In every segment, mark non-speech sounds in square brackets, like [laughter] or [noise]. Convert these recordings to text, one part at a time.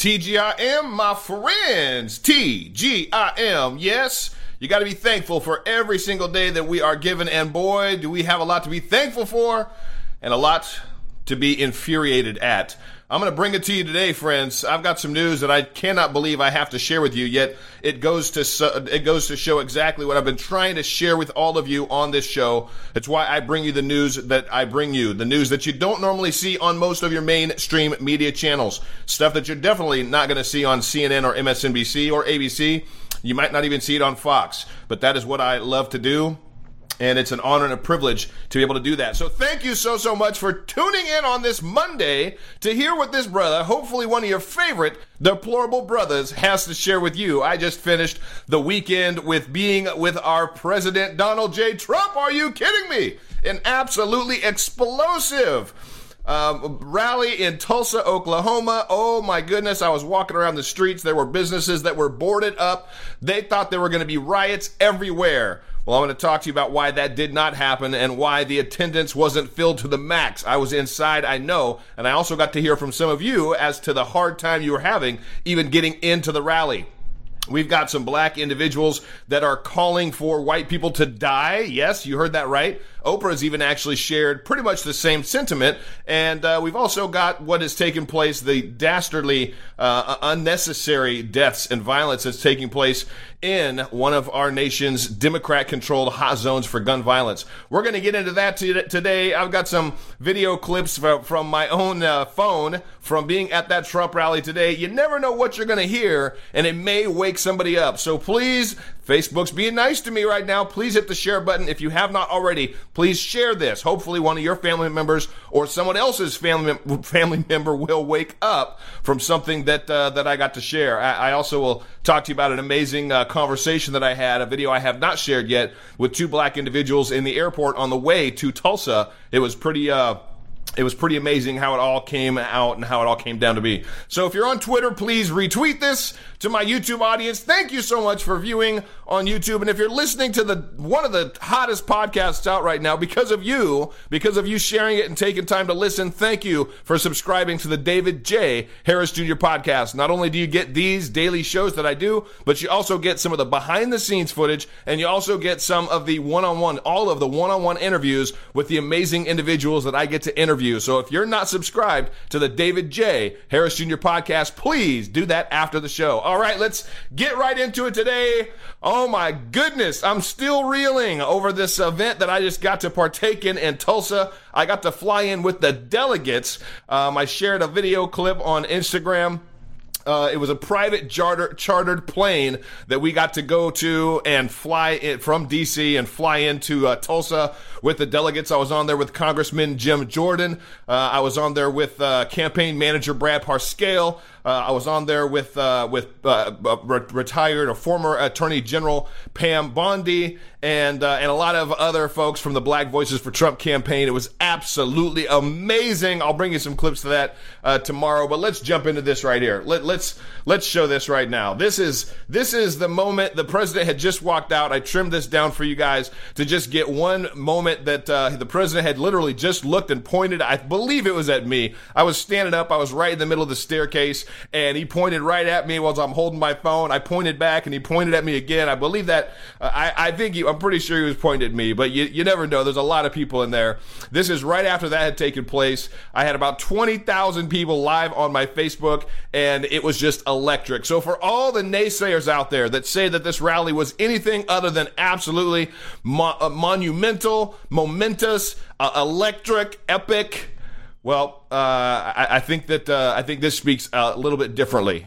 TGIM, my friends. TGIM, yes. You got to be thankful for every single day that we are given, and boy, do we have a lot to be thankful for and a lot to be infuriated at. I'm going to bring it to you today, friends. I've got some news that I cannot believe I have to share with you. Yet it goes to it goes to show exactly what I've been trying to share with all of you on this show. It's why I bring you the news that I bring you, the news that you don't normally see on most of your mainstream media channels. Stuff that you're definitely not going to see on CNN or MSNBC or ABC. You might not even see it on Fox. But that is what I love to do and it's an honor and a privilege to be able to do that. So thank you so, so much for tuning in on this Monday to hear what this brother, hopefully one of your favorite deplorable brothers, has to share with you. I just finished the weekend with being with our president, Donald J. Trump. Are you kidding me? An absolutely explosive um, rally in Tulsa, Oklahoma. Oh my goodness, I was walking around the streets. There were businesses that were boarded up. They thought there were going to be riots everywhere. Well, I'm going to talk to you about why that did not happen and why the attendance wasn't filled to the max. I was inside, I know, and I also got to hear from some of you as to the hard time you were having even getting into the rally. We've got some black individuals that are calling for white people to die. Yes, you heard that right. Oprah has even actually shared pretty much the same sentiment. And uh, we've also got what has taken place, the dastardly, uh, unnecessary deaths and violence that's taking place in one of our nation's Democrat controlled hot zones for gun violence. We're going to get into that today. I've got some video clips from my own uh, phone from being at that Trump rally today. You never know what you're going to hear, and it may wake somebody up. So please Facebook's being nice to me right now. Please hit the share button. If you have not already, please share this. Hopefully, one of your family members or someone else's family [laughs] family member will wake up from something that uh, that I got to share. I, I, also will talk to you about an amazing uh, conversation that I had, a video I have not shared yet, with two black individuals in the airport on the way to Tulsa. It was pretty. Uh, it was pretty amazing how it all came out and how it all came down to be. So if you're on Twitter, please retweet this to my YouTube audience. Thank you so much for viewing on YouTube. And if you're listening to the one of the hottest podcasts out right now because of you, because of you sharing it and taking time to listen, thank you for subscribing to the David J. Harris Jr. podcast. Not only do you get these daily shows that I do, but you also get some of the behind the scenes footage and you also get some of the one on one, all of the one on one interviews with the amazing individuals that I get to interview interview. So if you're not subscribed to the David J. Harris Jr. podcast, please do that after the show. All right, let's get right into it today. Oh my goodness, I'm still reeling over this event that I just got to partake in in Tulsa. I got to fly in with the delegates. Um, I shared a video clip on Instagram. Uh, it was a private charter, chartered plane that we got to go to and fly in from DC and fly into uh, Tulsa with the delegates. I was on there with Congressman Jim Jordan. Uh, I was on there with uh, campaign manager Brad Parscale. Uh, I was on there with uh, with uh, re- retired or former Attorney General Pam Bondi and uh, and a lot of other folks from the Black Voices for Trump campaign. It was absolutely amazing. I'll bring you some clips to that uh, tomorrow. But let's jump into this right here. Let, let's let's show this right now. This is this is the moment the president had just walked out. I trimmed this down for you guys to just get one moment that uh, the president had literally just looked and pointed. I believe it was at me. I was standing up. I was right in the middle of the staircase and he pointed right at me while I'm holding my phone. I pointed back and he pointed at me again. I believe that, uh, I, I think he, I'm pretty sure he was pointing at me, but you, you never know. There's a lot of people in there. This is right after that had taken place. I had about 20,000 people live on my Facebook and it was just electric. So for all the naysayers out there that say that this rally was anything other than absolutely mo- uh, monumental, momentous, uh, electric, epic, well, uh, I, I, think that uh, I think this speaks a little bit differently.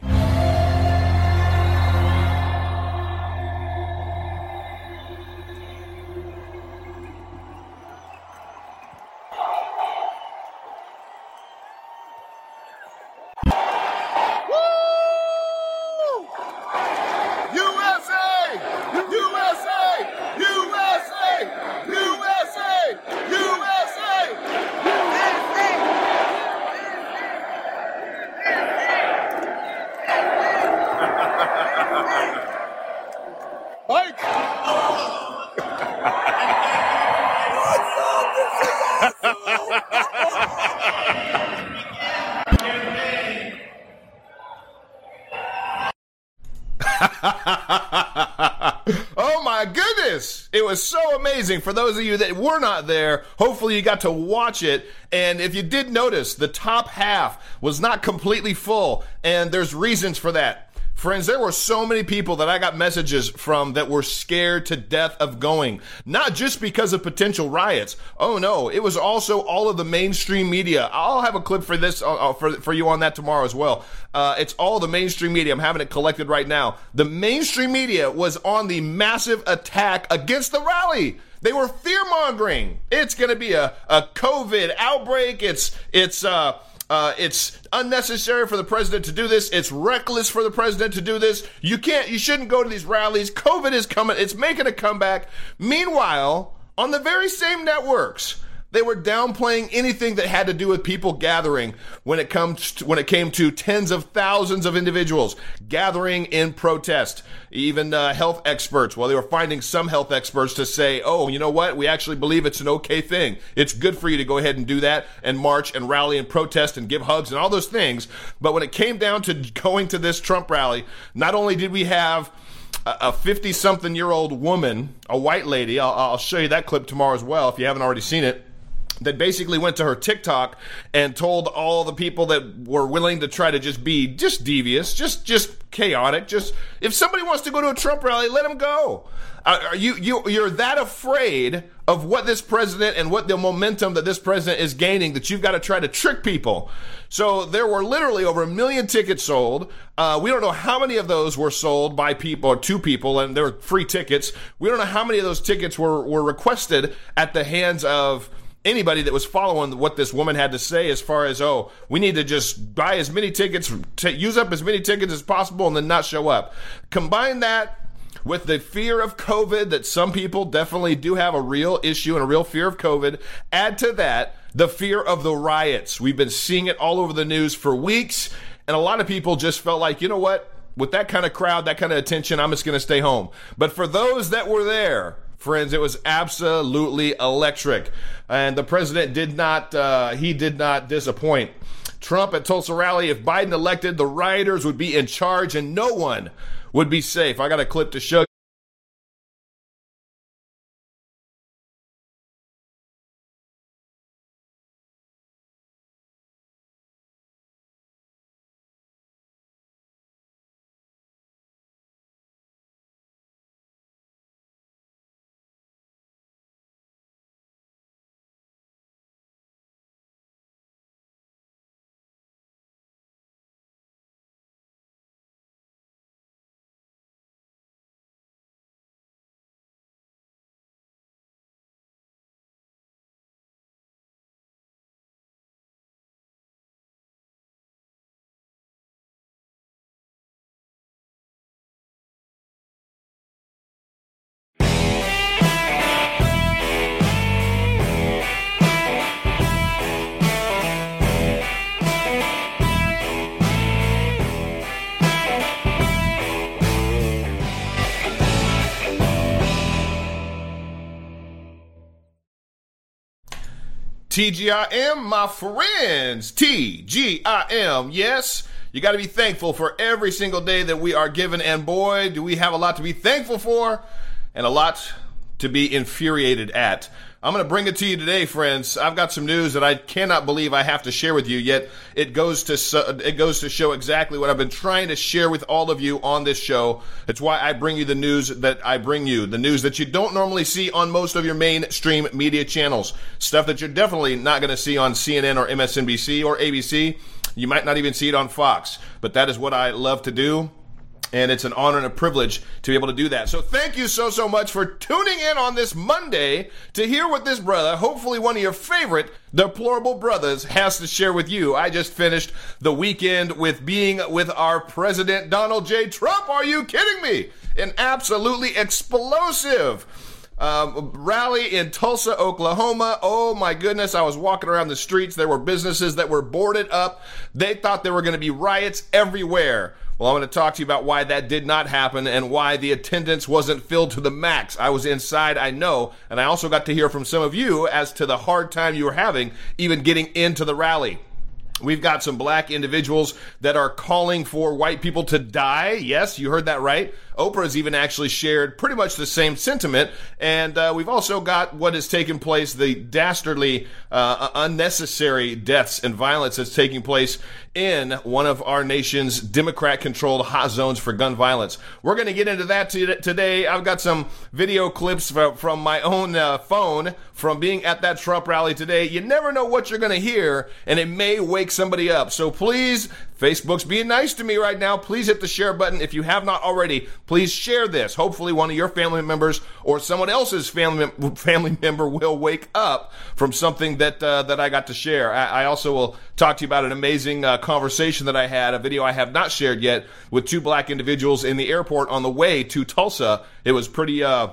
It was so amazing. For those of you that were not there, hopefully you got to watch it. And if you did notice, the top half was not completely full, and there's reasons for that. Friends, there were so many people that I got messages from that were scared to death of going. Not just because of potential riots. Oh no, it was also all of the mainstream media. I'll have a clip for this, uh, uh, for, for you on that tomorrow as well. Uh, it's all the mainstream media. I'm having it collected right now. The mainstream media was on the massive attack against the rally. They were fear mongering. It's going to be a, a COVID outbreak. It's, it's, uh, uh, it's unnecessary for the president to do this. It's reckless for the president to do this. You can't, you shouldn't go to these rallies. COVID is coming. It's making a comeback. Meanwhile, on the very same networks, they were downplaying anything that had to do with people gathering when it comes to, when it came to tens of thousands of individuals gathering in protest. Even uh, health experts, well, they were finding some health experts to say, "Oh, you know what? We actually believe it's an okay thing. It's good for you to go ahead and do that and march and rally and protest and give hugs and all those things." But when it came down to going to this Trump rally, not only did we have a 50 something year old woman, a white lady. I'll, I'll, show you that clip tomorrow as well if you haven't already seen it that basically went to her TikTok and told all the people that were willing to try to just be just devious, just just chaotic, just if somebody wants to go to a Trump rally, let them go. Uh, are you you you're that afraid of what this president and what the momentum that this president is gaining that you've got to try to trick people. So there were literally over a million tickets sold. Uh, we don't know how many of those were sold by people or two people, and they were free tickets. We don't know how many of those tickets were were requested at the hands of anybody that was following what this woman had to say as far as oh we need to just buy as many tickets t- use up as many tickets as possible and then not show up. Combine that with the fear of covid that some people definitely do have a real issue and a real fear of covid. Add to that the fear of the riots. We've been seeing it all over the news for weeks and a lot of people just felt like you know what? With that kind of crowd that kind of attention i'm just going to stay home. But for those that were there Friends, it was absolutely electric. And the president did not, uh, he did not disappoint. Trump at Tulsa rally, if Biden elected, the rioters would be in charge and no one would be safe. I got a clip to show TGIM, my friends. TGIM, yes. You got to be thankful for every single day that we are given. And boy, do we have a lot to be thankful for and a lot to be infuriated at. I'm going to bring it to you today, friends. I've got some news that I cannot believe I have to share with you. Yet it goes to it goes to show exactly what I've been trying to share with all of you on this show. It's why I bring you the news that I bring you, the news that you don't normally see on most of your mainstream media channels. Stuff that you're definitely not going to see on CNN or MSNBC or ABC. You might not even see it on Fox. But that is what I love to do and it's an honor and a privilege to be able to do that. So thank you so, so much for tuning in on this Monday to hear what this brother, hopefully one of your favorite deplorable brothers, has to share with you. I just finished the weekend with being with our president, Donald J. Trump. Are you kidding me? An absolutely explosive um, rally in Tulsa, Oklahoma. Oh my goodness, I was walking around the streets. There were businesses that were boarded up. They thought there were going to be riots everywhere. Well, I'm going to talk to you about why that did not happen and why the attendance wasn't filled to the max. I was inside, I know, and I also got to hear from some of you as to the hard time you were having even getting into the rally. We've got some black individuals that are calling for white people to die. Yes, you heard that right. Oprah has even actually shared pretty much the same sentiment. And uh, we've also got what has taken place, the dastardly, uh, unnecessary deaths and violence that's taking place in one of our nation's Democrat controlled hot zones for gun violence. We're going to get into that today. I've got some video clips from my own uh, phone from being at that Trump rally today. You never know what you're going to hear, and it may wake somebody up. So please, Facebook's being nice to me right now. Please hit the share button. If you have not already, please share this. Hopefully, one of your family members or someone else's family [laughs] family member will wake up from something that uh, that I got to share. I, I, also will talk to you about an amazing uh, conversation that I had, a video I have not shared yet, with two black individuals in the airport on the way to Tulsa. It was pretty. Uh,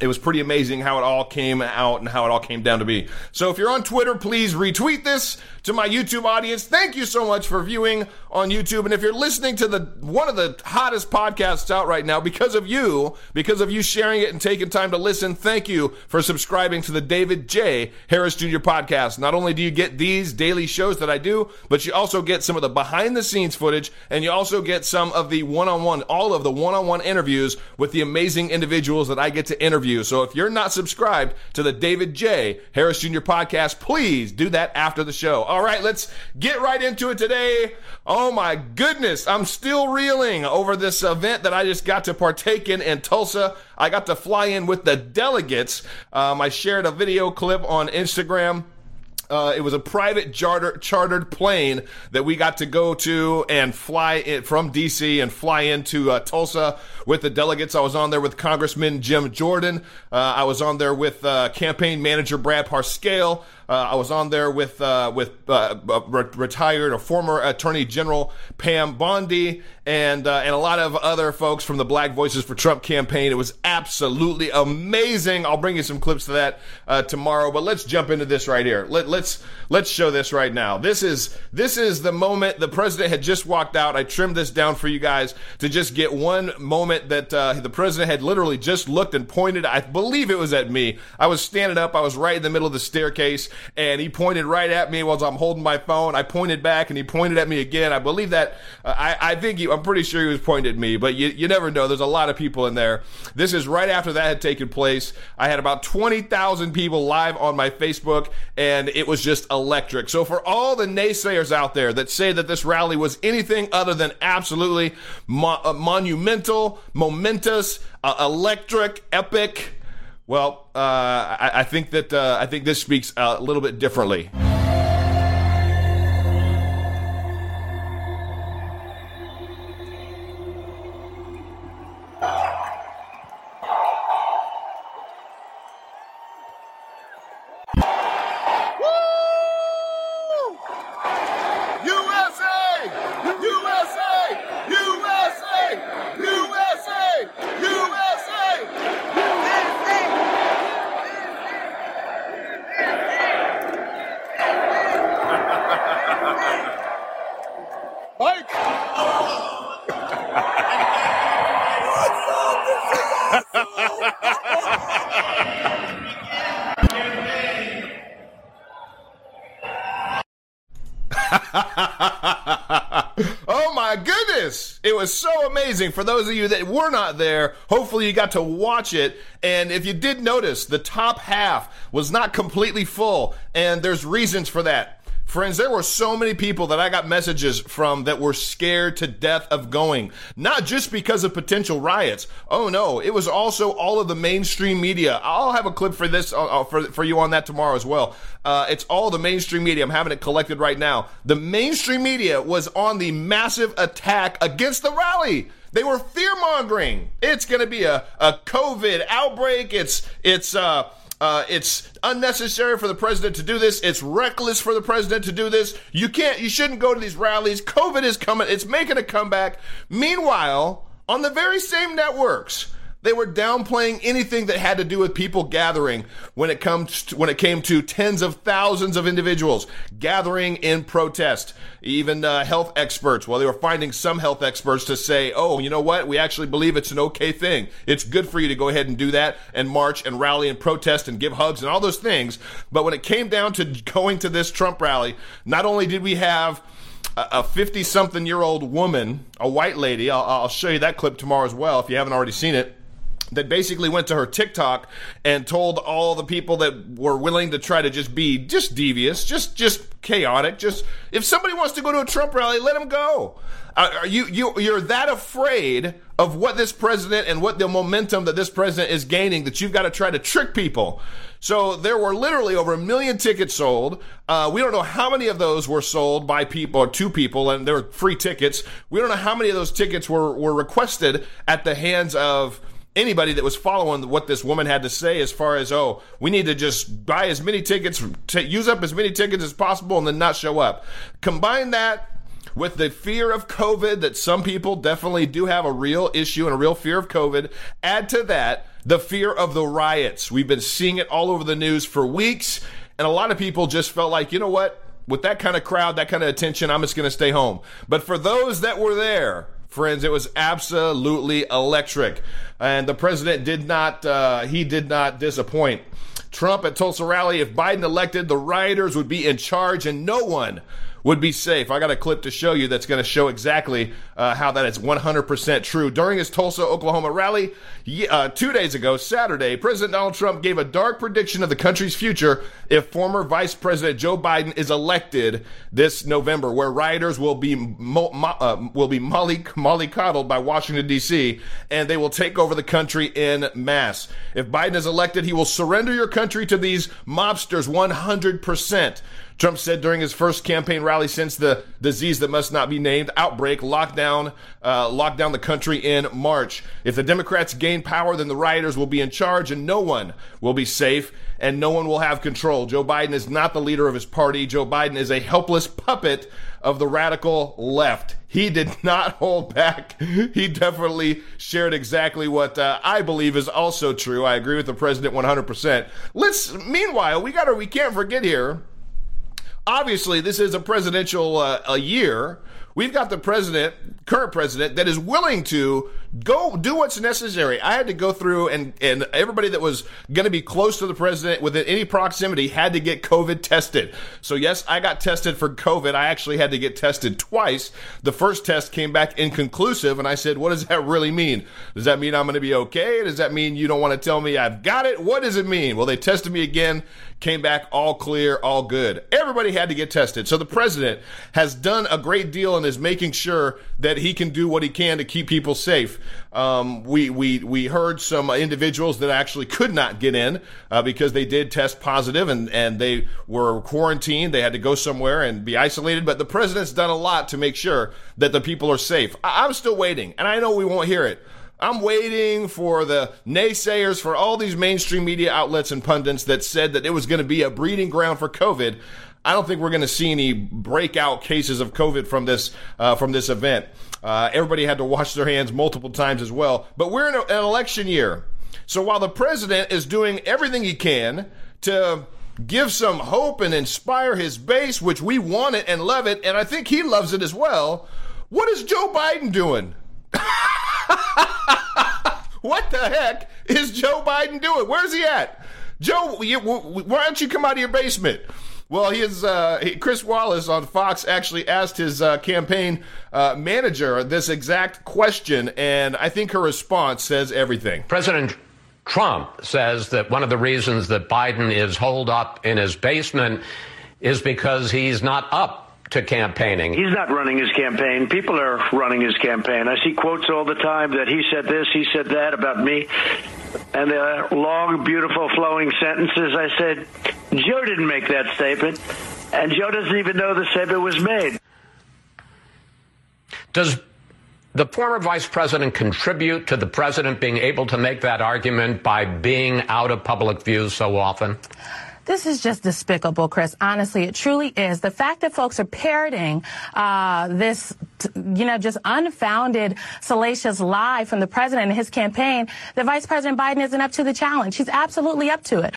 it was pretty amazing how it all came out and how it all came down to be. So if you're on Twitter, please retweet this to my YouTube audience. Thank you so much for viewing on YouTube. And if you're listening to the one of the hottest podcasts out right now because of you, because of you sharing it and taking time to listen, thank you for subscribing to the David J. Harris Jr. podcast. Not only do you get these daily shows that I do, but you also get some of the behind the scenes footage and you also get some of the one on one, all of the one on one interviews with the amazing individuals that I get to interview. So if you're not subscribed to the David J. Harris Jr. podcast, please do that after the show. All right, let's get right into it today. Oh my goodness, I'm still reeling over this event that I just got to partake in in Tulsa. I got to fly in with the delegates. Um, I shared a video clip on Instagram. Uh, it was a private charter, chartered plane that we got to go to and fly in from DC and fly into uh, Tulsa with the delegates. I was on there with Congressman Jim Jordan. Uh, I was on there with uh, campaign manager Brad Parscale. Uh, I was on there with uh, with re- retired or former Attorney General Pam Bondi and uh, and a lot of other folks from the Black Voices for Trump campaign. It was absolutely amazing. I'll bring you some clips to that uh, tomorrow. But let's jump into this right here. Let, let's let's show this right now. This is this is the moment the president had just walked out. I trimmed this down for you guys to just get one moment that uh, the president had literally just looked and pointed. I believe it was at me. I was standing up. I was right in the middle of the staircase and he pointed right at me while I'm holding my phone. I pointed back and he pointed at me again. I believe that, uh, I, I think he, I'm pretty sure he was pointing at me, but you, you never know. There's a lot of people in there. This is right after that had taken place. I had about 20,000 people live on my Facebook and it was just electric. So for all the naysayers out there that say that this rally was anything other than absolutely mo- uh, monumental, momentous, uh, electric, epic, well, uh, I, I, think that uh, I think this speaks a little bit differently. Amazing. For those of you that were not there, hopefully you got to watch it. And if you did notice, the top half was not completely full. And there's reasons for that. Friends, there were so many people that I got messages from that were scared to death of going, not just because of potential riots. Oh no, it was also all of the mainstream media. I'll have a clip for this uh, uh, for for you on that tomorrow as well. Uh, it's all the mainstream media. I'm having it collected right now. The mainstream media was on the massive attack against the rally. They were fear mongering. It's going to be a, a COVID outbreak. It's it's uh uh, it's unnecessary for the president to do this. It's reckless for the president to do this. You can't, you shouldn't go to these rallies. COVID is coming. It's making a comeback. Meanwhile, on the very same networks, they were downplaying anything that had to do with people gathering when it comes to, when it came to tens of thousands of individuals gathering in protest. Even uh, health experts, well, they were finding some health experts to say, "Oh, you know what? We actually believe it's an okay thing. It's good for you to go ahead and do that and march and rally and protest and give hugs and all those things." But when it came down to going to this Trump rally, not only did we have a 50 something year old woman, a white lady. I'll, I'll show you that clip tomorrow as well if you haven't already seen it that basically went to her TikTok and told all the people that were willing to try to just be just devious, just just chaotic, just if somebody wants to go to a Trump rally, let them go. Uh, are you you you're that afraid of what this president and what the momentum that this president is gaining that you've got to try to trick people. So there were literally over a million tickets sold. Uh, we don't know how many of those were sold by people or two people, and they were free tickets. We don't know how many of those tickets were were requested at the hands of anybody that was following what this woman had to say as far as oh we need to just buy as many tickets t- use up as many tickets as possible and then not show up. Combine that with the fear of covid that some people definitely do have a real issue and a real fear of covid. Add to that the fear of the riots. We've been seeing it all over the news for weeks and a lot of people just felt like you know what? With that kind of crowd that kind of attention i'm just going to stay home. But for those that were there Friends, it was absolutely electric. And the president did not, uh, he did not disappoint. Trump at Tulsa rally, if Biden elected, the rioters would be in charge and no one would be safe. I got a clip to show you that's going to show exactly uh, how that is 100% true. During his Tulsa, Oklahoma rally uh, two days ago, Saturday, President Donald Trump gave a dark prediction of the country's future if former Vice President Joe Biden is elected this November, where rioters will be mo- mo- uh, will be molly mollycoddled by Washington D.C. and they will take over the country in mass. If Biden is elected, he will surrender your country to these mobsters 100 percent. Trump said during his first campaign rally since the disease that must not be named outbreak lockdown uh, the country in March. If the Democrats gain power, then the rioters will be in charge and no one will be safe and no one will have control. Joe Biden is not the leader of his party. Joe Biden is a helpless puppet of the radical left. He did [laughs] not hold back. He definitely shared exactly what uh, I believe is also true. I agree with the president 100%. Let's meanwhile, we got to we can't forget here obviously this is a presidential uh, a year. We've got the president, current president, that is willing to go do what's necessary. I had to go through and, and everybody that was going to be close to the president within any proximity had to get COVID tested. So yes, I got tested for COVID. I actually had to get tested twice. The first test came back inconclusive and I said, what does that really mean? Does that mean I'm going to be okay? Does that mean you don't want to tell me I've got it? What does it mean? Well, they tested me again, came back all clear, all good. Everybody had to get tested. So the president has done a great deal and is making sure that he can do what he can to keep people safe. Um, we, we, we heard some individuals that actually could not get in uh, because they did test positive and, and they were quarantined. They had to go somewhere and be isolated. But the president's done a lot to make sure that the people are safe. I- I'm still waiting, and I know we won't hear it. I'm waiting for the naysayers, for all these mainstream media outlets and pundits that said that it was going to be a breeding ground for COVID. I don't think we're going to see any breakout cases of COVID from this uh, from this event. Uh, everybody had to wash their hands multiple times as well. But we're in a, an election year, so while the president is doing everything he can to give some hope and inspire his base, which we want it and love it, and I think he loves it as well. What is Joe Biden doing? [laughs] what the heck is Joe Biden doing? Where's he at? Joe, why don't you come out of your basement? Well, his uh, Chris Wallace on Fox actually asked his uh, campaign uh, manager this exact question, and I think her response says everything. President Trump says that one of the reasons that Biden is holed up in his basement is because he's not up to campaigning. He's not running his campaign. People are running his campaign. I see quotes all the time that he said this, he said that about me. And the long, beautiful, flowing sentences. I said, Joe didn't make that statement. And Joe doesn't even know the statement was made. Does the former vice president contribute to the president being able to make that argument by being out of public view so often? This is just despicable, Chris. Honestly, it truly is. The fact that folks are parroting uh, this, you know, just unfounded, salacious lie from the president and his campaign, that Vice President Biden isn't up to the challenge. He's absolutely up to it.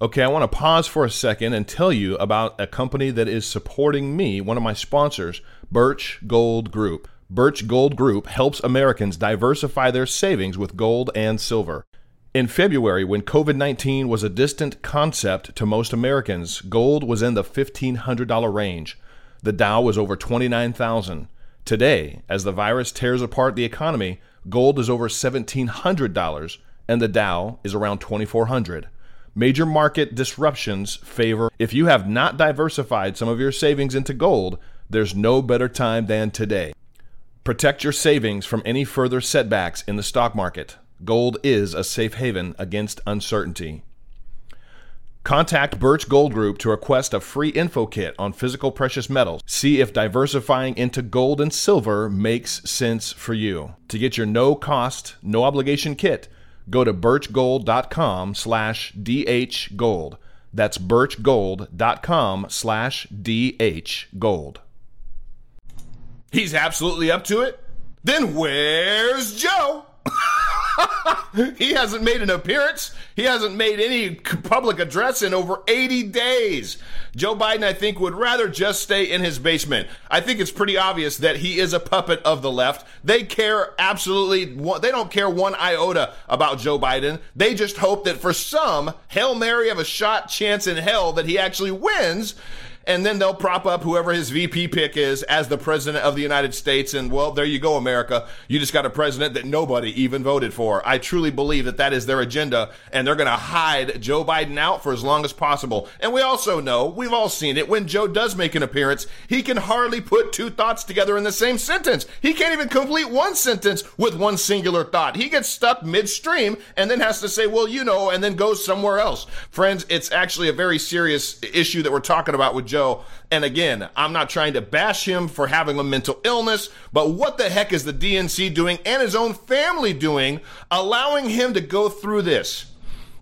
Okay, I want to pause for a second and tell you about a company that is supporting me, one of my sponsors, Birch Gold Group. Birch Gold Group helps Americans diversify their savings with gold and silver. In February, when COVID 19 was a distant concept to most Americans, gold was in the $1,500 range. The Dow was over 29,000. Today, as the virus tears apart the economy, gold is over $1,700 and the Dow is around 2,400. Major market disruptions favor. If you have not diversified some of your savings into gold, there's no better time than today. Protect your savings from any further setbacks in the stock market. Gold is a safe haven against uncertainty. Contact Birch Gold Group to request a free info kit on physical precious metals. See if diversifying into gold and silver makes sense for you. To get your no cost, no obligation kit, go to birchgold.com slash dhgold. That's birchgold.com slash dhgold. He's absolutely up to it? Then where's Joe? [laughs] he hasn't made an appearance. He hasn't made any public address in over 80 days. Joe Biden, I think, would rather just stay in his basement. I think it's pretty obvious that he is a puppet of the left. They care absolutely, they don't care one iota about Joe Biden. They just hope that for some Hail Mary of a shot chance in hell that he actually wins and then they'll prop up whoever his VP pick is as the president of the United States. And well, there you go, America. You just got a president that nobody even voted for. I truly believe that that is their agenda, and they're going to hide Joe Biden out for as long as possible. And we also know, we've all seen it, when Joe does make an appearance, he can hardly put two thoughts together in the same sentence. He can't even complete one sentence with one singular thought. He gets stuck midstream and then has to say, well, you know, and then goes somewhere else. Friends, it's actually a very serious issue that we're talking about with Joe. Joe. And again, I'm not trying to bash him for having a mental illness, but what the heck is the DNC doing and his own family doing, allowing him to go through this?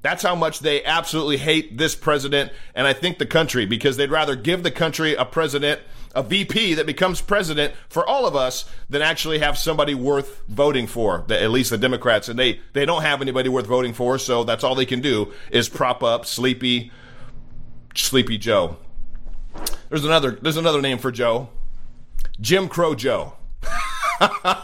That's how much they absolutely hate this president and I think the country because they'd rather give the country a president, a VP that becomes president for all of us than actually have somebody worth voting for, at least the Democrats. And they, they don't have anybody worth voting for, so that's all they can do is prop up sleepy, sleepy Joe. There's another there's another name for Joe. Jim Crow Joe. [laughs]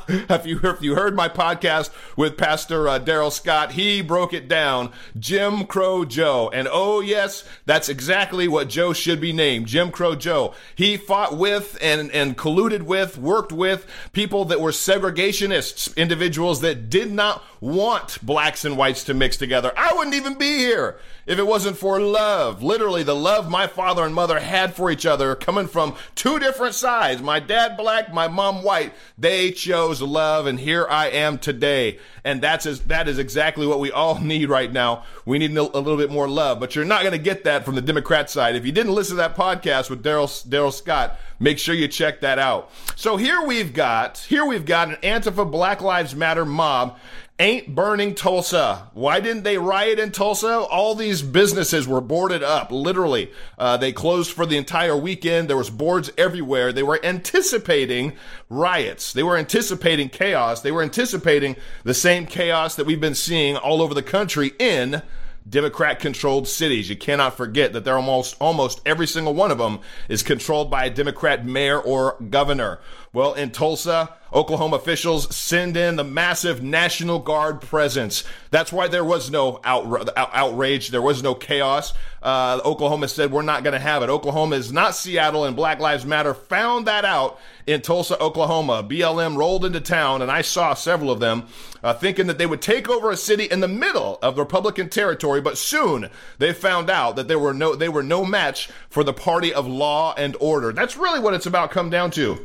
if you if you heard my podcast with Pastor uh, Darrell Scott, he broke it down. Jim Crow Joe, and oh yes, that's exactly what Joe should be named. Jim Crow Joe. He fought with and and colluded with, worked with people that were segregationists, individuals that did not want blacks and whites to mix together. I wouldn't even be here if it wasn't for love. Literally, the love my father and mother had for each other, coming from two different sides my dad black, my mom white. They chose love, and here I am today. And that's as, that is exactly what we all [laughs] need right now. We need a little bit more love, but you're not going to get that from the Democrat side. If you didn't listen to that podcast with Darrell Darrell Scott, make sure you check that out. So here we've got here we've got an Antifa Black Lives Matter mob ain't burning Tulsa. Why didn't they riot in Tulsa? All these businesses were boarded up, literally. Uh, they closed for the entire weekend. There was boards everywhere. They were anticipating riots. They were anticipating chaos. They were anticipating the same chaos that we've been seeing all over the country in Democrat controlled cities. You cannot forget that they're almost almost every single one of them is controlled by a Democrat mayor or governor. Well, in Tulsa, Oklahoma officials send in the massive National Guard presence. That's why there was no out, outrage. There was no chaos. Uh, Oklahoma said, we're not going to have it. Oklahoma is not Seattle, and Black Lives Matter found that out in Tulsa, Oklahoma. BLM rolled into town, and I saw several of them uh, thinking that they would take over a city in the middle of Republican territory, but soon they found out that there were no, they were no match for the party of law and order. That's really what it's about come down to.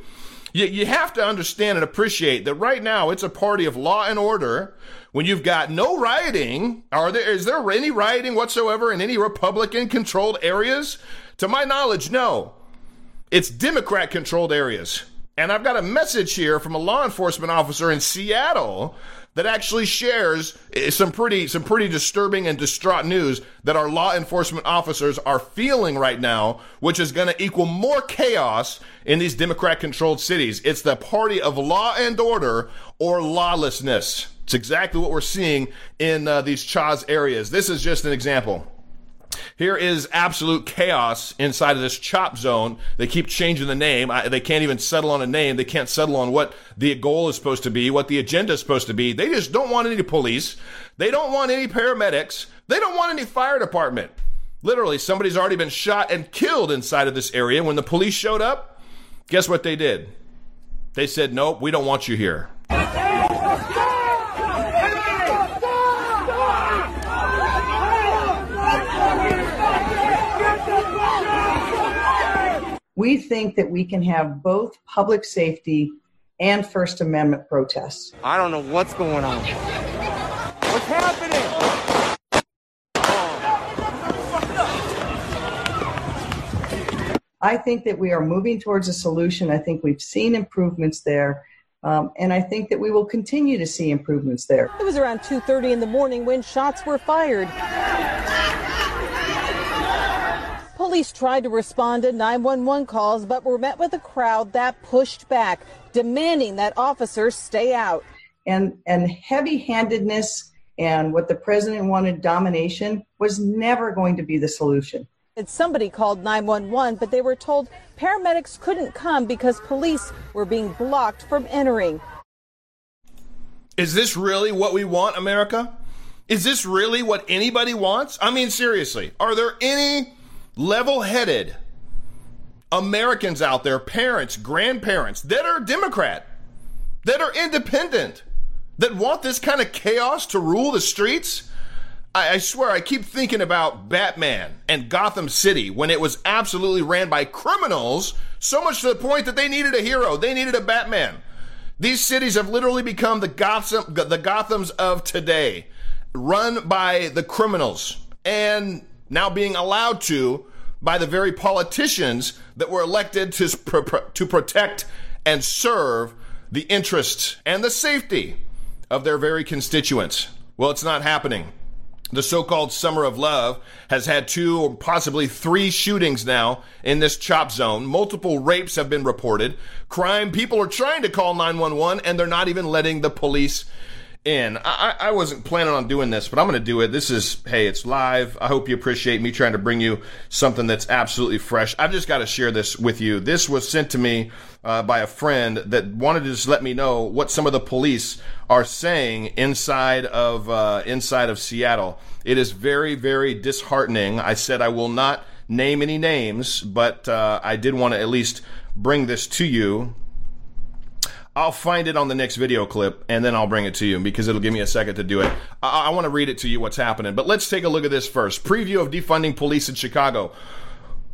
You, you have to understand and appreciate that right now it's a party of law and order when you've got no rioting. Are there, is there any rioting whatsoever in any Republican controlled areas? To my knowledge, no. It's Democrat controlled areas. And I've got a message here from a law enforcement officer in Seattle that actually shares eh, some pretty some pretty disturbing and distraught news that our law enforcement officers are feeling right now, which is going to equal more chaos in these Democrat controlled cities. It's the party of law and order or lawlessness. It's exactly what we're seeing in uh, these Chaz areas. This is just an example. Here is absolute chaos inside of this chop zone. They keep changing the name. I, they can't even settle on a name. They can't settle on what the goal is supposed to be, what the agenda is supposed to be. They just don't want any police. They don't want any paramedics. They don't want any fire department. Literally, somebody's already been shot and killed inside of this area. When the police showed up, Guess what they did? They said, nope, we don't want you here. We think that we can have both public safety and First Amendment protests. I don't know what's going on. What's happening? I think that we are moving towards a solution. I think we've seen improvements there. Um, and I think that we will continue to see improvements there. It was around 2:30 in the morning when shots were fired. Police tried to respond to 911 calls, but were met with a crowd that pushed back, demanding that officers stay out. And and heavy-handedness and what the president wanted, domination, was never going to be the solution. And somebody called 911, but they were told paramedics couldn't come because police were being blocked from entering. Is this really what we want, America? Is this really what anybody wants? I mean, seriously, are there any level headed Americans out there, parents, grandparents, that are Democrat, that are independent, that want this kind of chaos to rule the streets? I, I swear, I keep thinking about Batman and Gotham City when it was absolutely ran by criminals, so much to the point that they needed a hero. They needed a Batman. These cities have literally become the Gotham, the Gothams of today, run by the criminals and now being allowed to by the very politicians that were elected to, to protect and serve the interests and the safety of their very constituents. Well, it's not happening. The so called Summer of Love has had two or possibly three shootings now in this chop zone. Multiple rapes have been reported. Crime, people are trying to call 911 and they're not even letting the police in. I, I wasn't planning on doing this, but I'm going to do it. This is, hey, it's live. I hope you appreciate me trying to bring you something that's absolutely fresh. I've just got to share this with you. This was sent to me uh, by a friend that wanted to just let me know what some of the police are saying inside of uh, inside of Seattle. It is very, very disheartening. I said I will not name any names, but uh, I did want to at least bring this to you I'll find it on the next video clip and then I'll bring it to you because it'll give me a second to do it. I, I want to read it to you what's happening. But let's take a look at this first. Preview of defunding police in Chicago.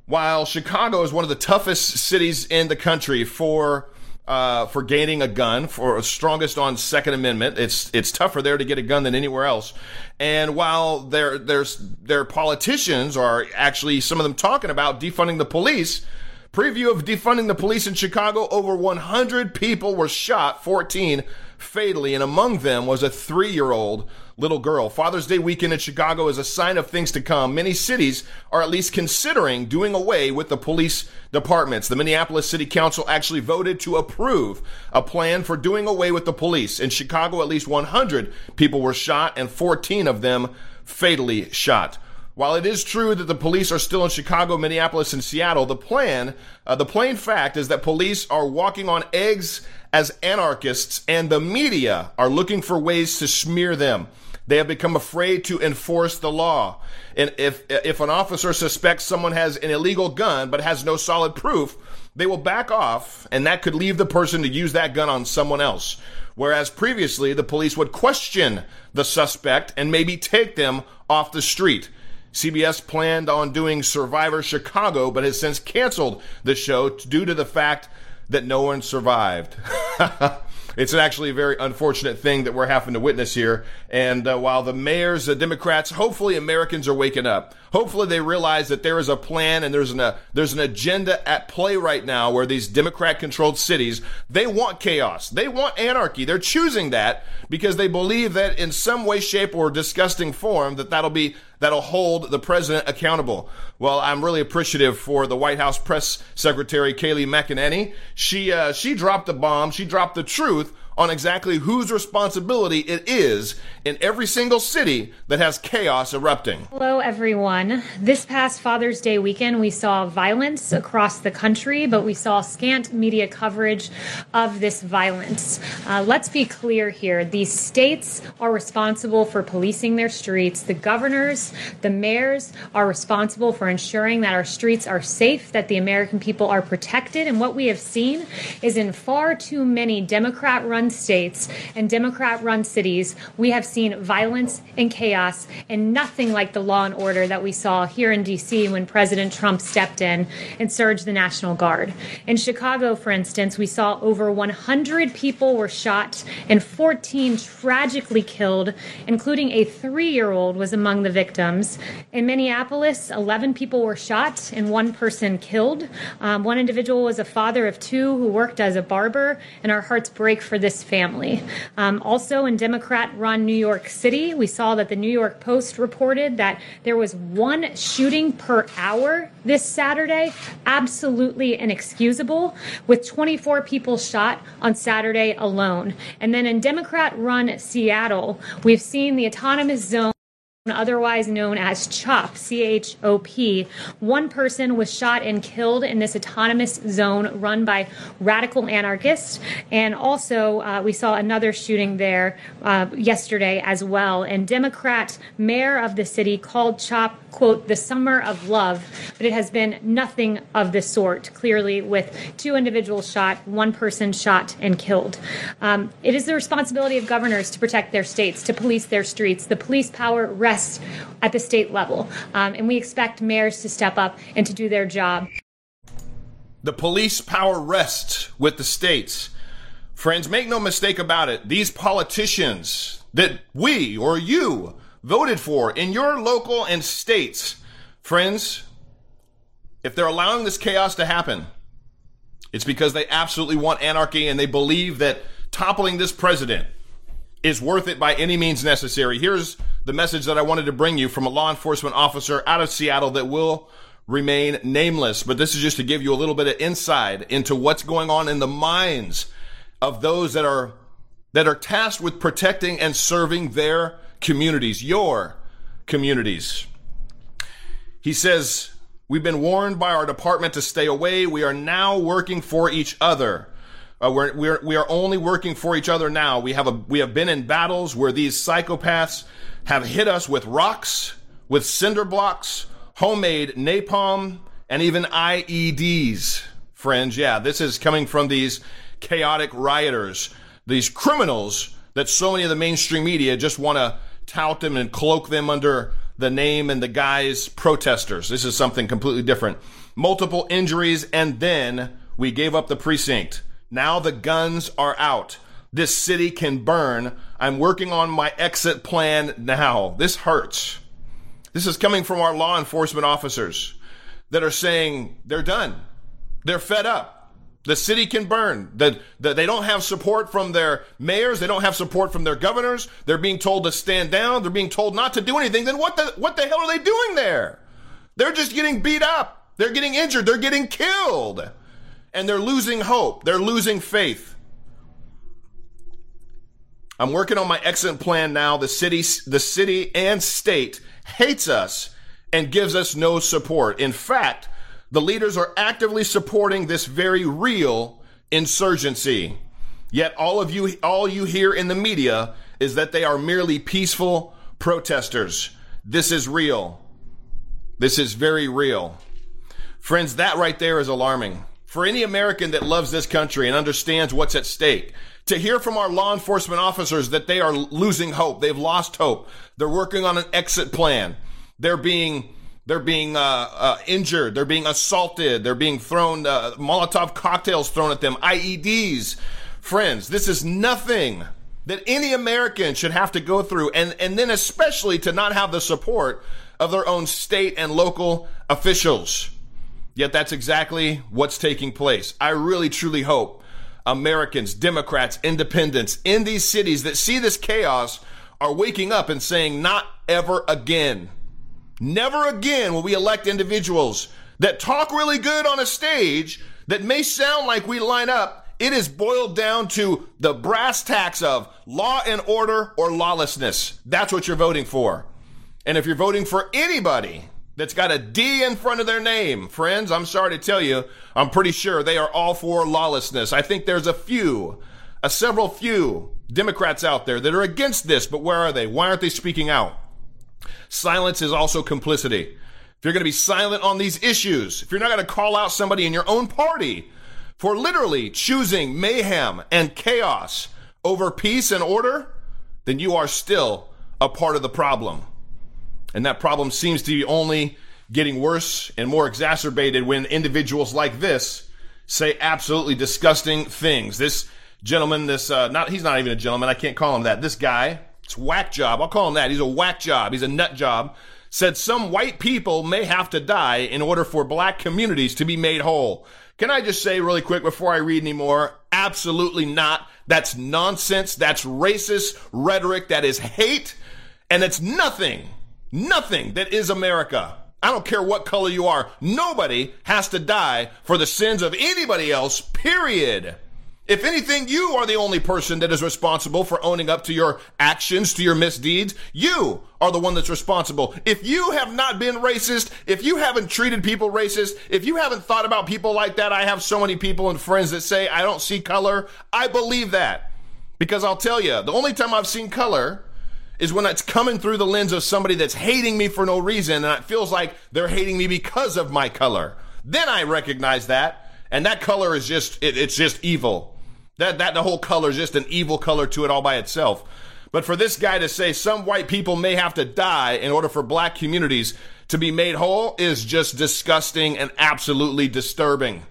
While Chicago is one of the toughest cities in the country for uh, for gaining a gun, for strongest on Second Amendment, it's it's tougher there to get a gun than anywhere else. And while their there's their politicians are actually some of them talking about defunding the police, Preview of defunding the police in Chicago. Over 100 people were shot, 14 fatally, and among them was a three year old little girl. Father's Day weekend in Chicago is a sign of things to come. Many cities are at least considering doing away with the police departments. The Minneapolis City Council actually voted to approve a plan for doing away with the police. In Chicago, at least 100 people were shot and 14 of them fatally shot. While it is true that the police are still in Chicago, Minneapolis, and Seattle, the plan, uh, the plain fact is that police are walking on eggs as anarchists, and the media are looking for ways to smear them. They have become afraid to enforce the law. And if if an officer suspects someone has an illegal gun but has no solid proof, they will back off, and that could leave the person to use that gun on someone else. Whereas previously, the police would question the suspect and maybe take them off the street. CBS planned on doing Survivor Chicago, but has since canceled the show due to the fact that no one survived. [laughs] it's actually a very unfortunate thing that we're having to witness here. And uh, while the mayors, the Democrats, hopefully Americans are waking up. Hopefully they realize that there is a plan and there's an uh, there's an agenda at play right now where these Democrat-controlled cities they want chaos, they want anarchy. They're choosing that because they believe that in some way, shape, or disgusting form that that'll be that'll hold the president accountable. Well, I'm really appreciative for the White House press secretary Kayleigh McEnany. She uh, she dropped the bomb. She dropped the truth on exactly whose responsibility it is in every single city that has chaos erupting. Hello, everyone. This past Father's Day weekend, we saw violence across the country, but we saw scant media coverage of this violence. Uh, let's be clear here these states are responsible for policing their streets. The governors, the mayors are responsible for ensuring that our streets are safe, that the American people are protected. And what we have seen is in far too many Democrat run states and Democrat run cities, we have seen violence and chaos and nothing like the law and order that we saw here in D.C. when President Trump stepped in and surged the National Guard. In Chicago, for instance, we saw over 100 people were shot and 14 tragically killed, including a three year old was among the victims. In Minneapolis, 11 people were shot and one person killed. Um, one individual was a father of two who worked as a barber, and our hearts break for this family. Um, also, in Democrat run New York City, we saw that the New York Post reported that there was one shooting per hour this Saturday. Absolutely inexcusable, with 24 people shot on Saturday alone. And then in Democrat run Seattle, we've seen the autonomous zone otherwise known as CHOP, C H O P. One person was shot and killed in this autonomous zone run by radical anarchists. And also, uh, we saw another shooting there uh, yesterday as well. And Democrat mayor of the city called CHOP, quote, the summer of love. But it has been nothing of the sort, clearly, with two individuals shot, one person shot and killed. Um, it is the responsibility of governors to protect their states, to police their streets. The police power rests at the state level. Um, and we expect mayors to step up and to do their job. The police power rests with the states. Friends, make no mistake about it. These politicians that we or you voted for in your local and states, friends, if they're allowing this chaos to happen, it's because they absolutely want anarchy and they believe that toppling this president is worth it by any means necessary. Here's the message that I wanted to bring you from a law enforcement officer out of Seattle that will remain nameless. But this is just to give you a little bit of insight into what's going on in the minds of those that are that are tasked with protecting and serving their communities, your communities. He says, We've been warned by our department to stay away. We are now working for each other. Uh, we're, we're, we are only working for each other now. We have a, we have been in battles where these psychopaths have hit us with rocks, with cinder blocks, homemade napalm, and even IEDs. Friends, yeah, this is coming from these chaotic rioters, these criminals that so many of the mainstream media just want to tout them and cloak them under the name and the guise protesters. This is something completely different. Multiple injuries, and then we gave up the precinct. Now the guns are out. This city can burn. I'm working on my exit plan now. This hurts. This is coming from our law enforcement officers that are saying they're done. They're fed up. The city can burn. The, the, they don't have support from their mayors. They don't have support from their governors. They're being told to stand down. They're being told not to do anything. Then what the, what the hell are they doing there? They're just getting beat up. They're getting injured. They're getting killed. And they're losing hope. They're losing faith. I'm working on my exit plan now. The city, the city and state hates us and gives us no support. In fact, the leaders are actively supporting this very real insurgency. Yet all of you, all you hear in the media is that they are merely peaceful protesters. This is real. This is very real. Friends, that right there is alarming. For any American that loves this country and understands what's at stake, to hear from our law enforcement officers that they are losing hope. They've lost hope. They're working on an exit plan. They're being they're being uh, uh, injured. They're being assaulted. They're being thrown uh, Molotov cocktails thrown at them. IEDs. Friends, this is nothing that any American should have to go through, and and then especially to not have the support of their own state and local officials. Yet that's exactly what's taking place. I really truly hope Americans, Democrats, independents in these cities that see this chaos are waking up and saying, not ever again. Never again will we elect individuals that talk really good on a stage that may sound like we line up It is boiled down to the brass tacks of law and order or lawlessness. That's what you're voting for. And if you're voting for anybody that's got a D in front of their name, friends, I'm sorry to tell you, I'm pretty sure they are all for lawlessness. I think there's a few, a several few Democrats out there that are against this, but where are they? Why aren't they speaking out? Silence is also complicity. If you're going to be silent on these issues, if you're not going to call out somebody in your own party for literally choosing mayhem and chaos over peace and order, then you are still a part of the problem. And that problem seems to be only getting worse and more exacerbated when individuals like this say absolutely disgusting things. This gentleman, this uh, not he's not even a gentleman. I can't call him that. This guy, it's whack job. I'll call him that. He's a whack job. He's a nut job. Said some white people may have to die in order for black communities to be made whole. Can I just say really quick before I read anymore? Absolutely not. That's nonsense. That's racist rhetoric. That is hate. And it's nothing, nothing that is America. I don't care what color you are. Nobody has to die for the sins of anybody else, period. If anything, you are the only person that is responsible for owning up to your actions, to your misdeeds. You are the one that's responsible. If you have not been racist, if you haven't treated people racist, if you haven't thought about people like that, I have so many people and friends that say, I don't see color. I believe that. Because I'll tell you, the only time I've seen color is when it's coming through the lens of somebody that's hating me for no reason and it feels like they're hating me because of my color. Then I recognize that. And that color is just, it, it's just evil. That that the whole color is just an evil color to it all by itself. But for this guy to say some white people may have to die in order for black communities to be made whole is just disgusting and absolutely disturbing.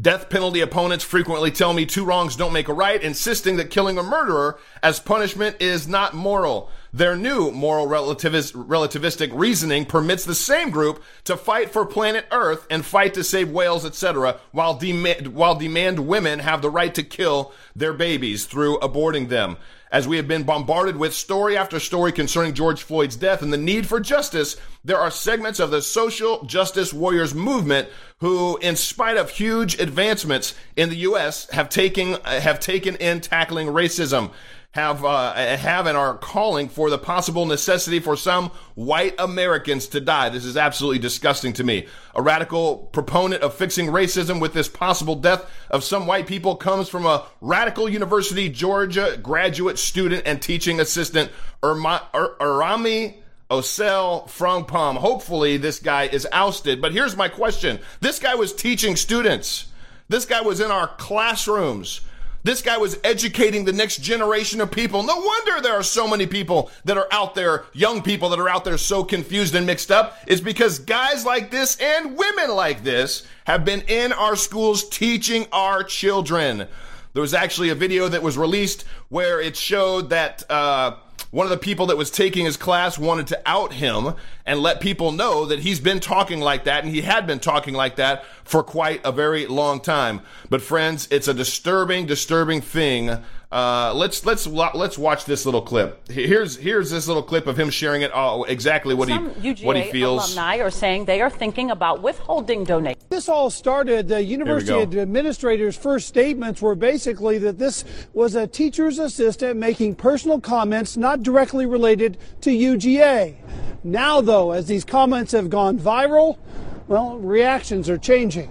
Death penalty opponents frequently tell me two wrongs don't make a right, insisting that killing a murderer as punishment is not moral. Their new moral relativistic reasoning permits the same group to fight for planet Earth and fight to save whales, etc., while, demand, while demand women have the right to kill their babies through aborting them as we have been bombarded with story after story concerning George Floyd's death and the need for justice, there are segments of the social justice warriors movement who, in spite of huge advancements in the U.S., have taken have taken in tackling racism have uh, have and are calling for the possible necessity for some white Americans to die. This is absolutely disgusting to me. A radical proponent of fixing racism with this possible death of some white people comes from a radical University Georgia graduate student and teaching assistant Irma, Arami Osel Frongpom. Hopefully this guy is ousted. But here's my question. This guy was teaching students. This guy was in our classrooms. This guy was educating the next generation of people. No wonder there are so many people that are out there, young people that are out there so confused and mixed up. It's because guys like this and women like this have been in our schools teaching our children. There was actually a video that was released where it showed that, uh, one of the people that was taking his class wanted to out him and let people know that he's been talking like that and he had been talking like that for quite a very long time. But friends, it's a disturbing, disturbing thing uh, let's let's let's watch this little clip. Here's here's this little clip of him sharing it all exactly what Some he UGA what he feels. Alumni are saying they are thinking about withholding donations. This all started. The university administrators' first statements were basically that this was a teacher's assistant making personal comments not directly related to UGA. Now, though, as these comments have gone viral, well, reactions are changing.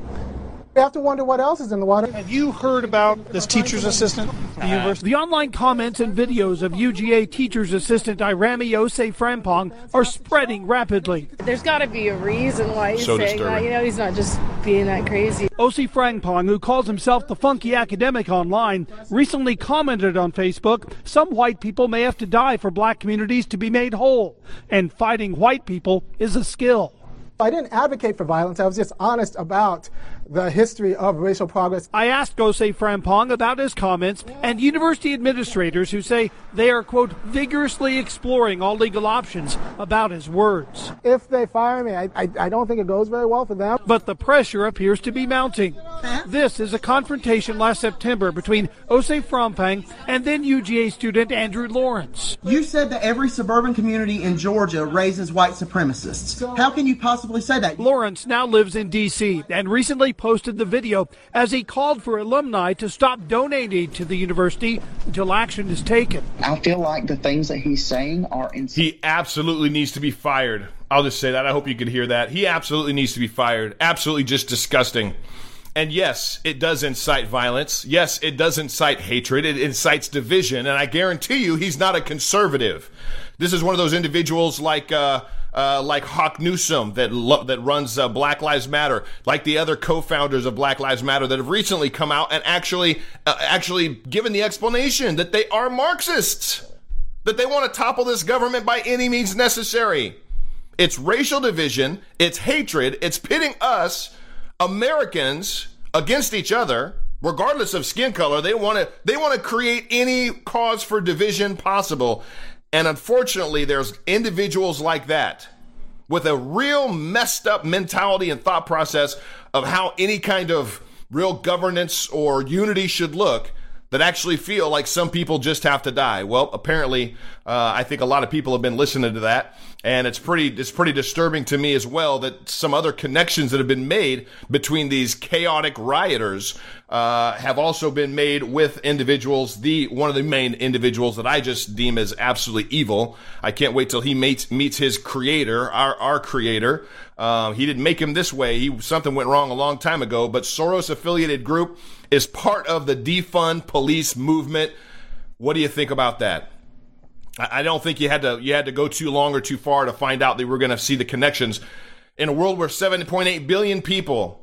We have to wonder what else is in the water. Have you heard about this teacher's assistant at the? The online comments and videos of UGA teacher's assistant Irami Osei-Frimpong are spreading rapidly. There's got to be a reason why he's so saying disturbing. that. You know, he's not just being that crazy. Osei-Frimpong, who calls himself the funky academic online, recently commented on Facebook some white people may have to die for black communities to be made whole, and fighting white people is a skill. I didn't advocate for violence. I was just honest about the history of racial progress. I asked Gose Frampong about his comments and university administrators who say they are, quote, vigorously exploring all legal options about his words. If they fire me, I, I, I don't think it goes very well for them. But the pressure appears to be mounting. This is a confrontation last September between Osei-Frimpong and then UGA student Andrew Lawrence. You said that every suburban community in Georgia raises white supremacists. How can you possibly say that? Lawrence now lives in D.C. and recently posted the video as he called for alumni to stop donating to the university until action is taken. I feel like the things that he's saying are insane. He absolutely needs to be fired. I'll just say that. I hope you could hear that. He absolutely needs to be fired. Absolutely just disgusting. And yes, it does incite violence. Yes, it does incite hatred. It incites division. And I guarantee you, he's not a conservative. This is one of those individuals like, uh, uh, like Hawk Newsome that lo- that runs uh, Black Lives Matter, like the other co-founders of Black Lives Matter that have recently come out and actually uh, actually given the explanation that they are Marxists, that they want to topple this government by any means necessary. It's racial division, it's hatred, it's pitting us Americans against each other, regardless of skin color. They want to they want to create any cause for division possible. And unfortunately, there's individuals like that with a real messed up mentality and thought process of how any kind of real governance or unity should look that actually feel like some people just have to die. Well, apparently, uh, I think a lot of people have been listening to that, and it's pretty it's pretty disturbing to me as well that some other connections that have been made between these chaotic rioters uh, have also been made with individuals. The one of the main individuals that I just deem as absolutely evil. I can't wait till he meets meets his creator, our our creator. Uh, he didn't make him this way. He something went wrong a long time ago. But Soros affiliated group is part of the defund police movement. What do you think about that? I don't think you had to you had to go too long or too far to find out that we're going to see the connections in a world where 7.8 billion people.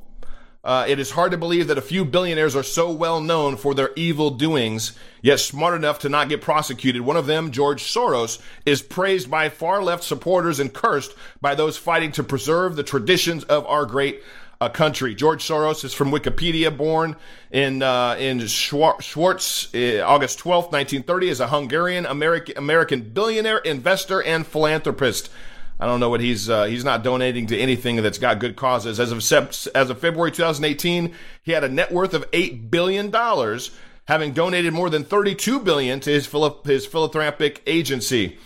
Uh, it is hard to believe that a few billionaires are so well known for their evil doings, yet smart enough to not get prosecuted. One of them, George Soros, is praised by far left supporters and cursed by those fighting to preserve the traditions of our great uh, country. George Soros is from Wikipedia, born in uh, in Schwartz, uh, August 12, 1930, is a Hungarian American American billionaire, investor, and philanthropist. I don't know what he's uh, he's not donating to anything that's got good causes. As of as of February 2018, he had a net worth of eight billion dollars, having donated more than 32 billion to his his philanthropic agency,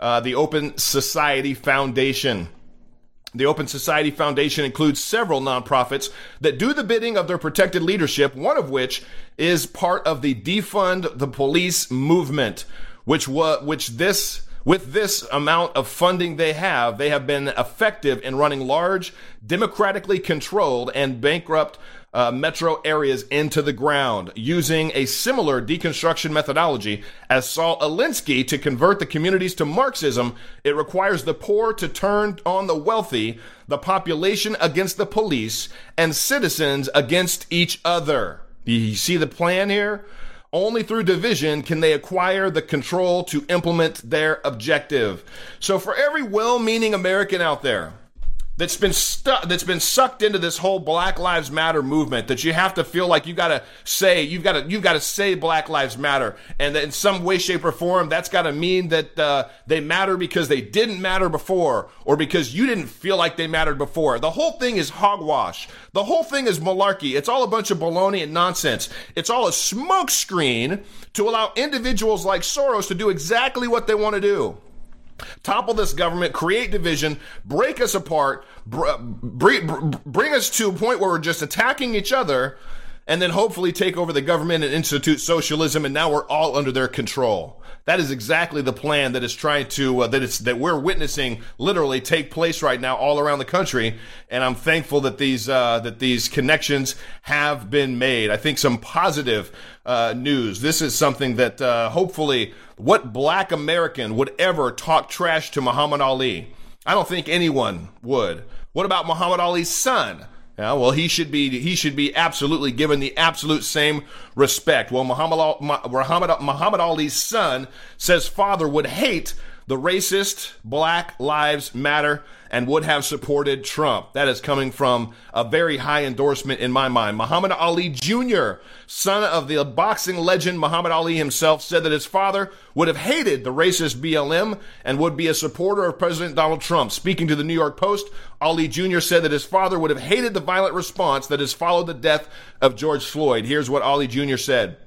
uh, the Open Society Foundation. The Open Society Foundation includes several nonprofits that do the bidding of their protected leadership, one of which is part of the defund the police movement, which which this with this amount of funding they have, they have been effective in running large, democratically controlled, and bankrupt uh, metro areas into the ground using a similar deconstruction methodology as Saul Alinsky to convert the communities to Marxism. It requires the poor to turn on the wealthy, the population against the police, and citizens against each other. You see the plan here? Only through division can they acquire the control to implement their objective. So, for every well meaning American out there that's been stuck that's been sucked into this whole black lives matter movement that you have to feel like you got to say you've got to you've got to say black lives matter. And in some way shape or form that's got to mean that uh, they matter because they didn't matter before or because you didn't feel like they mattered before. The whole thing is hogwash. The whole thing is malarkey. It's all a bunch of baloney and nonsense. It's all a smokescreen to allow individuals like soros to do exactly what they want to do topple this government, create division, break us apart, br- br- bring us to a point where we're just attacking each other, and then hopefully take over the government and institute socialism, and now we're all under their control. That is exactly the plan that is trying to uh, that it's that we're witnessing literally take place right now all around the country, and I'm thankful that these uh, that these connections have been made. I think some positive uh, news. This is something that uh, hopefully what black American would ever talk trash to Muhammad Ali? I don't think anyone would. What about Muhammad Ali's son? Yeah, well, he should be he should be absolutely given the absolute same respect. Well, Muhammad Muhammad Muhammad Ali's son says father would hate the racist Black Lives Matter and would have supported Trump. That is coming from a very high endorsement in my mind. Muhammad Ali Jr., son of the boxing legend Muhammad Ali himself, said that his father would have hated the racist BLM and would be a supporter of President Donald Trump. Speaking to the New York Post, Ali Jr. said that his father would have hated the violent response that has followed the death of George Floyd. Here's what Ali Jr. said.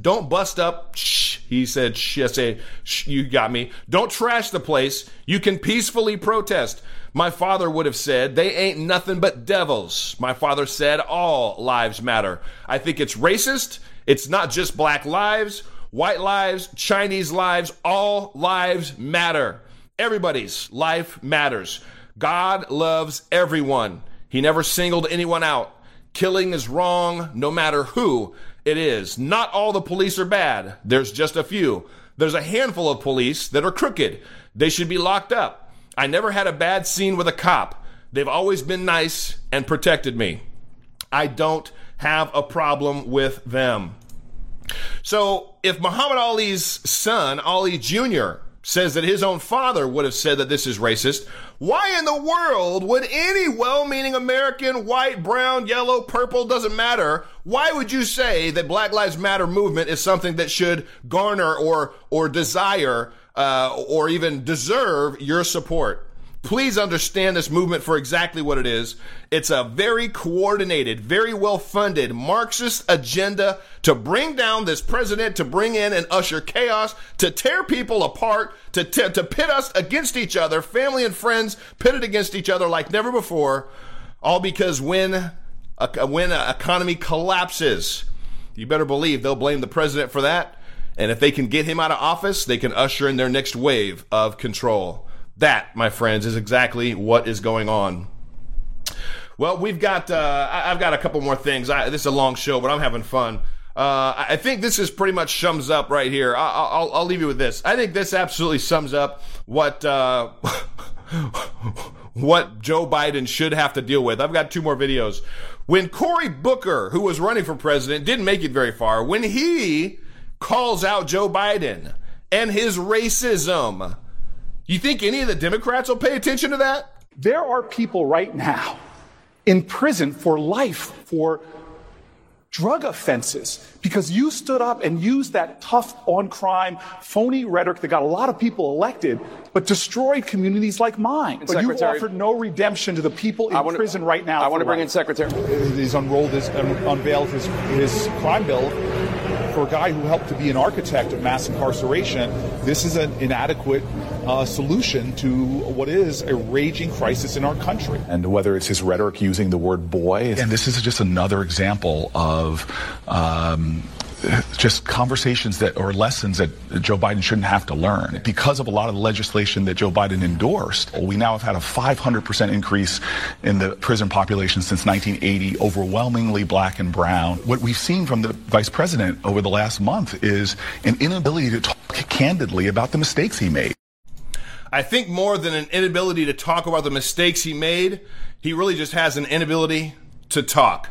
Don't bust up. Shh. He said, shh. I say, shh, you got me. Don't trash the place. You can peacefully protest. My father would have said, they ain't nothing but devils. My father said, all lives matter. I think it's racist. It's not just black lives, white lives, Chinese lives. All lives matter. Everybody's life matters. God loves everyone. He never singled anyone out. Killing is wrong no matter who it is. Not all the police are bad. There's just a few. There's a handful of police that are crooked. They should be locked up. I never had a bad scene with a cop. They've always been nice and protected me. I don't have a problem with them. So if Muhammad Ali's son, Ali Jr., says that his own father would have said that this is racist, why in the world would any well meaning American, white, brown, yellow, purple, doesn't matter, why would you say that Black Lives Matter movement is something that should garner or, or desire uh, or even deserve your support? Please understand this movement for exactly what it is. It's a very coordinated, very well funded Marxist agenda to bring down this president, to bring in and usher chaos, to tear people apart, to, t- to pit us against each other, family and friends pitted against each other like never before, all because when a, when an economy collapses, you better believe they'll blame the president for that. And if they can get him out of office, they can usher in their next wave of control. That, my friends, is exactly what is going on. Well, we've got, uh, I've got a couple more things. I, this is a long show, but I'm having fun. Uh, I think this is pretty much sums up right here. I, will I'll leave you with this. I think this absolutely sums up what, uh, [laughs] what Joe Biden should have to deal with. I've got two more videos. When Cory Booker, who was running for president, didn't make it very far, when he calls out Joe Biden and his racism, you think any of the Democrats will pay attention to that? There are people right now in prison for life for drug offenses because you stood up and used that tough on crime, phony rhetoric that got a lot of people elected, but destroyed communities like mine. And but you offered no redemption to the people in wanna, prison right now. I want to bring life. in Secretary. He's unrolled his, unveiled his, his crime bill for a guy who helped to be an architect of mass incarceration, this is an inadequate uh, solution to what is a raging crisis in our country. And whether it's his rhetoric using the word boy, and this is just another example of um, just conversations that or lessons that Joe Biden shouldn't have to learn. Because of a lot of the legislation that Joe Biden endorsed, we now have had a 500% increase in the prison population since 1980, overwhelmingly black and brown. What we've seen from the vice president over the last month is an inability to talk candidly about the mistakes he made. I think more than an inability to talk about the mistakes he made, he really just has an inability to talk.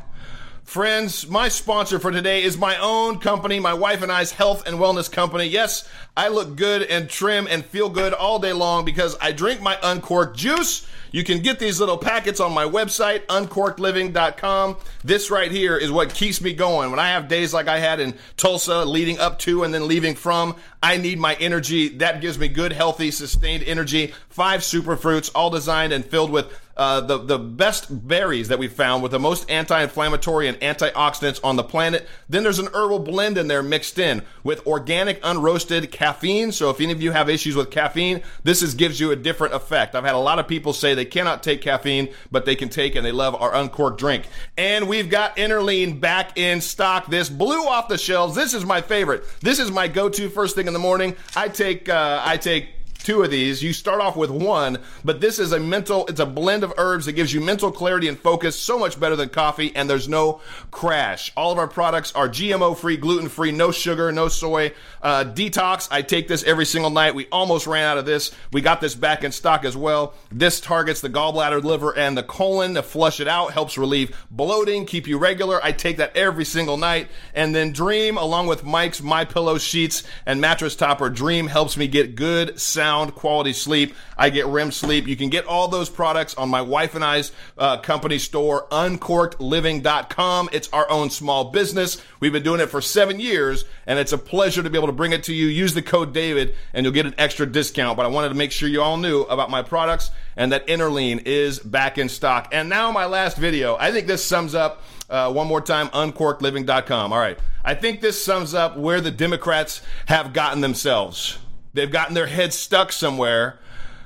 Friends, my sponsor for today is my own company, my wife and I's health and wellness company. Yes, I look good and trim and feel good all day long because I drink my uncorked juice. You can get these little packets on my website, uncorkedliving.com. This right here is what keeps me going. When I have days like I had in Tulsa leading up to and then leaving from, I need my energy. That gives me good, healthy, sustained energy. Five superfruits, all designed and filled with uh, the the best berries that we found with the most anti-inflammatory and antioxidants on the planet. Then there's an herbal blend in there mixed in with organic unroasted caffeine. So if any of you have issues with caffeine, this is gives you a different effect. I've had a lot of people say they cannot take caffeine, but they can take and they love our uncorked drink. And we've got Interlean back in stock. This blew off the shelves. This is my favorite. This is my go-to first thing in the morning. I take uh, I take two of these. You start off with one, but this is a mental, it's a blend of herbs that gives you mental clarity and focus so much better than coffee, and there's no crash. All of our products are GMO free, gluten free, no sugar, no soy. Uh, detox, I take this every single night. We almost ran out of this. We got this back in stock as well. This targets the gallbladder, liver, and the colon to flush it out, helps relieve bloating, keep you regular. I take that every single night. And then Dream, along with Mike's My Pillow sheets and mattress topper, Dream helps me get good, sound sound quality sleep. I get REM sleep. You can get all those products on my wife and I's uh, company store, uncorkedliving.com. It's our own small business. We've been doing it for seven years, and it's a pleasure to be able to bring it to you. Use the code David, and you'll get an extra discount. But I wanted to make sure you all knew about my products and that Interlean is back in stock. And now my last video. I think this sums up uh, one more time, uncorkedliving.com. All right. I think this sums up where the Democrats have gotten themselves. They've gotten their head stuck somewhere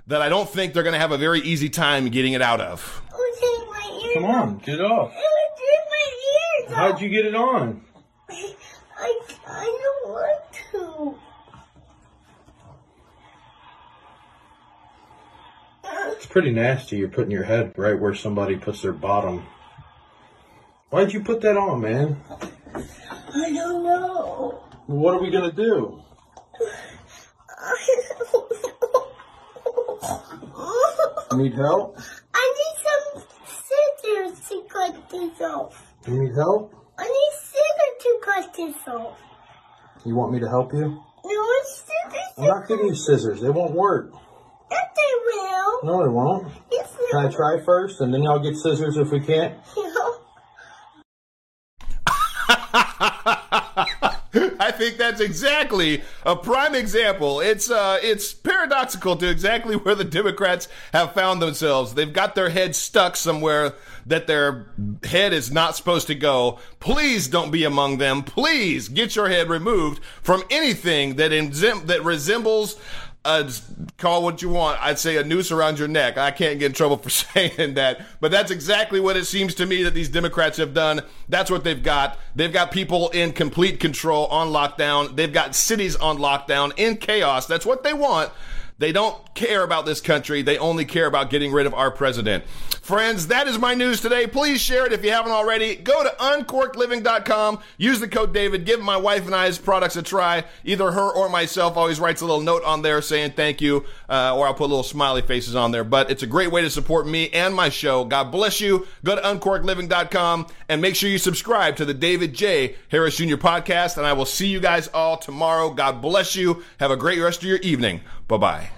that I don't think they're going to have a very easy time getting it out of. Come on, get it off. How'd you get it on? I, I don't want to. It's pretty nasty. You're putting your head right where somebody puts their bottom. Why'd you put that on, man? I don't know. What are we gonna do? [laughs] I need help? I need some scissors to cut this off. You need help? I need scissors to cut this off. You want me to help you? No, scissors. I'm not giving you scissors. They won't work. Yes, they will. No, they won't. Yes, they Can I try first, and then y'all get scissors if we can't? I think that's exactly a prime example. It's uh, it's paradoxical to exactly [laughs] where the Democrats have found themselves. They've got their head stuck somewhere that their head is not supposed to go. Please don't be among them. Please get your head removed from anything that exem- that resembles uh, call what you want. I'd say a noose around your neck. I can't get in trouble for [laughs] saying that, but that's exactly what it seems to me that these Democrats have done. That's what they've got. They've got people in complete control on lockdown. They've got cities on lockdown in chaos. That's what they want. They don't care about this country. They only care about getting rid of our president. Friends, that is my news today. Please share it if you haven't already. Go to uncorkedliving.com. Use the code David. Give my wife and I's products a try. Either her or myself always writes a little note on there saying thank you, uh, or I'll put little smiley faces on there. But it's a great way to support me and my show. God bless you. Go to uncorkedliving.com and make sure you subscribe to the David J. Harris Jr. podcast. And I will see you guys all tomorrow. God bless you. Have a great rest of your evening. Bye bye.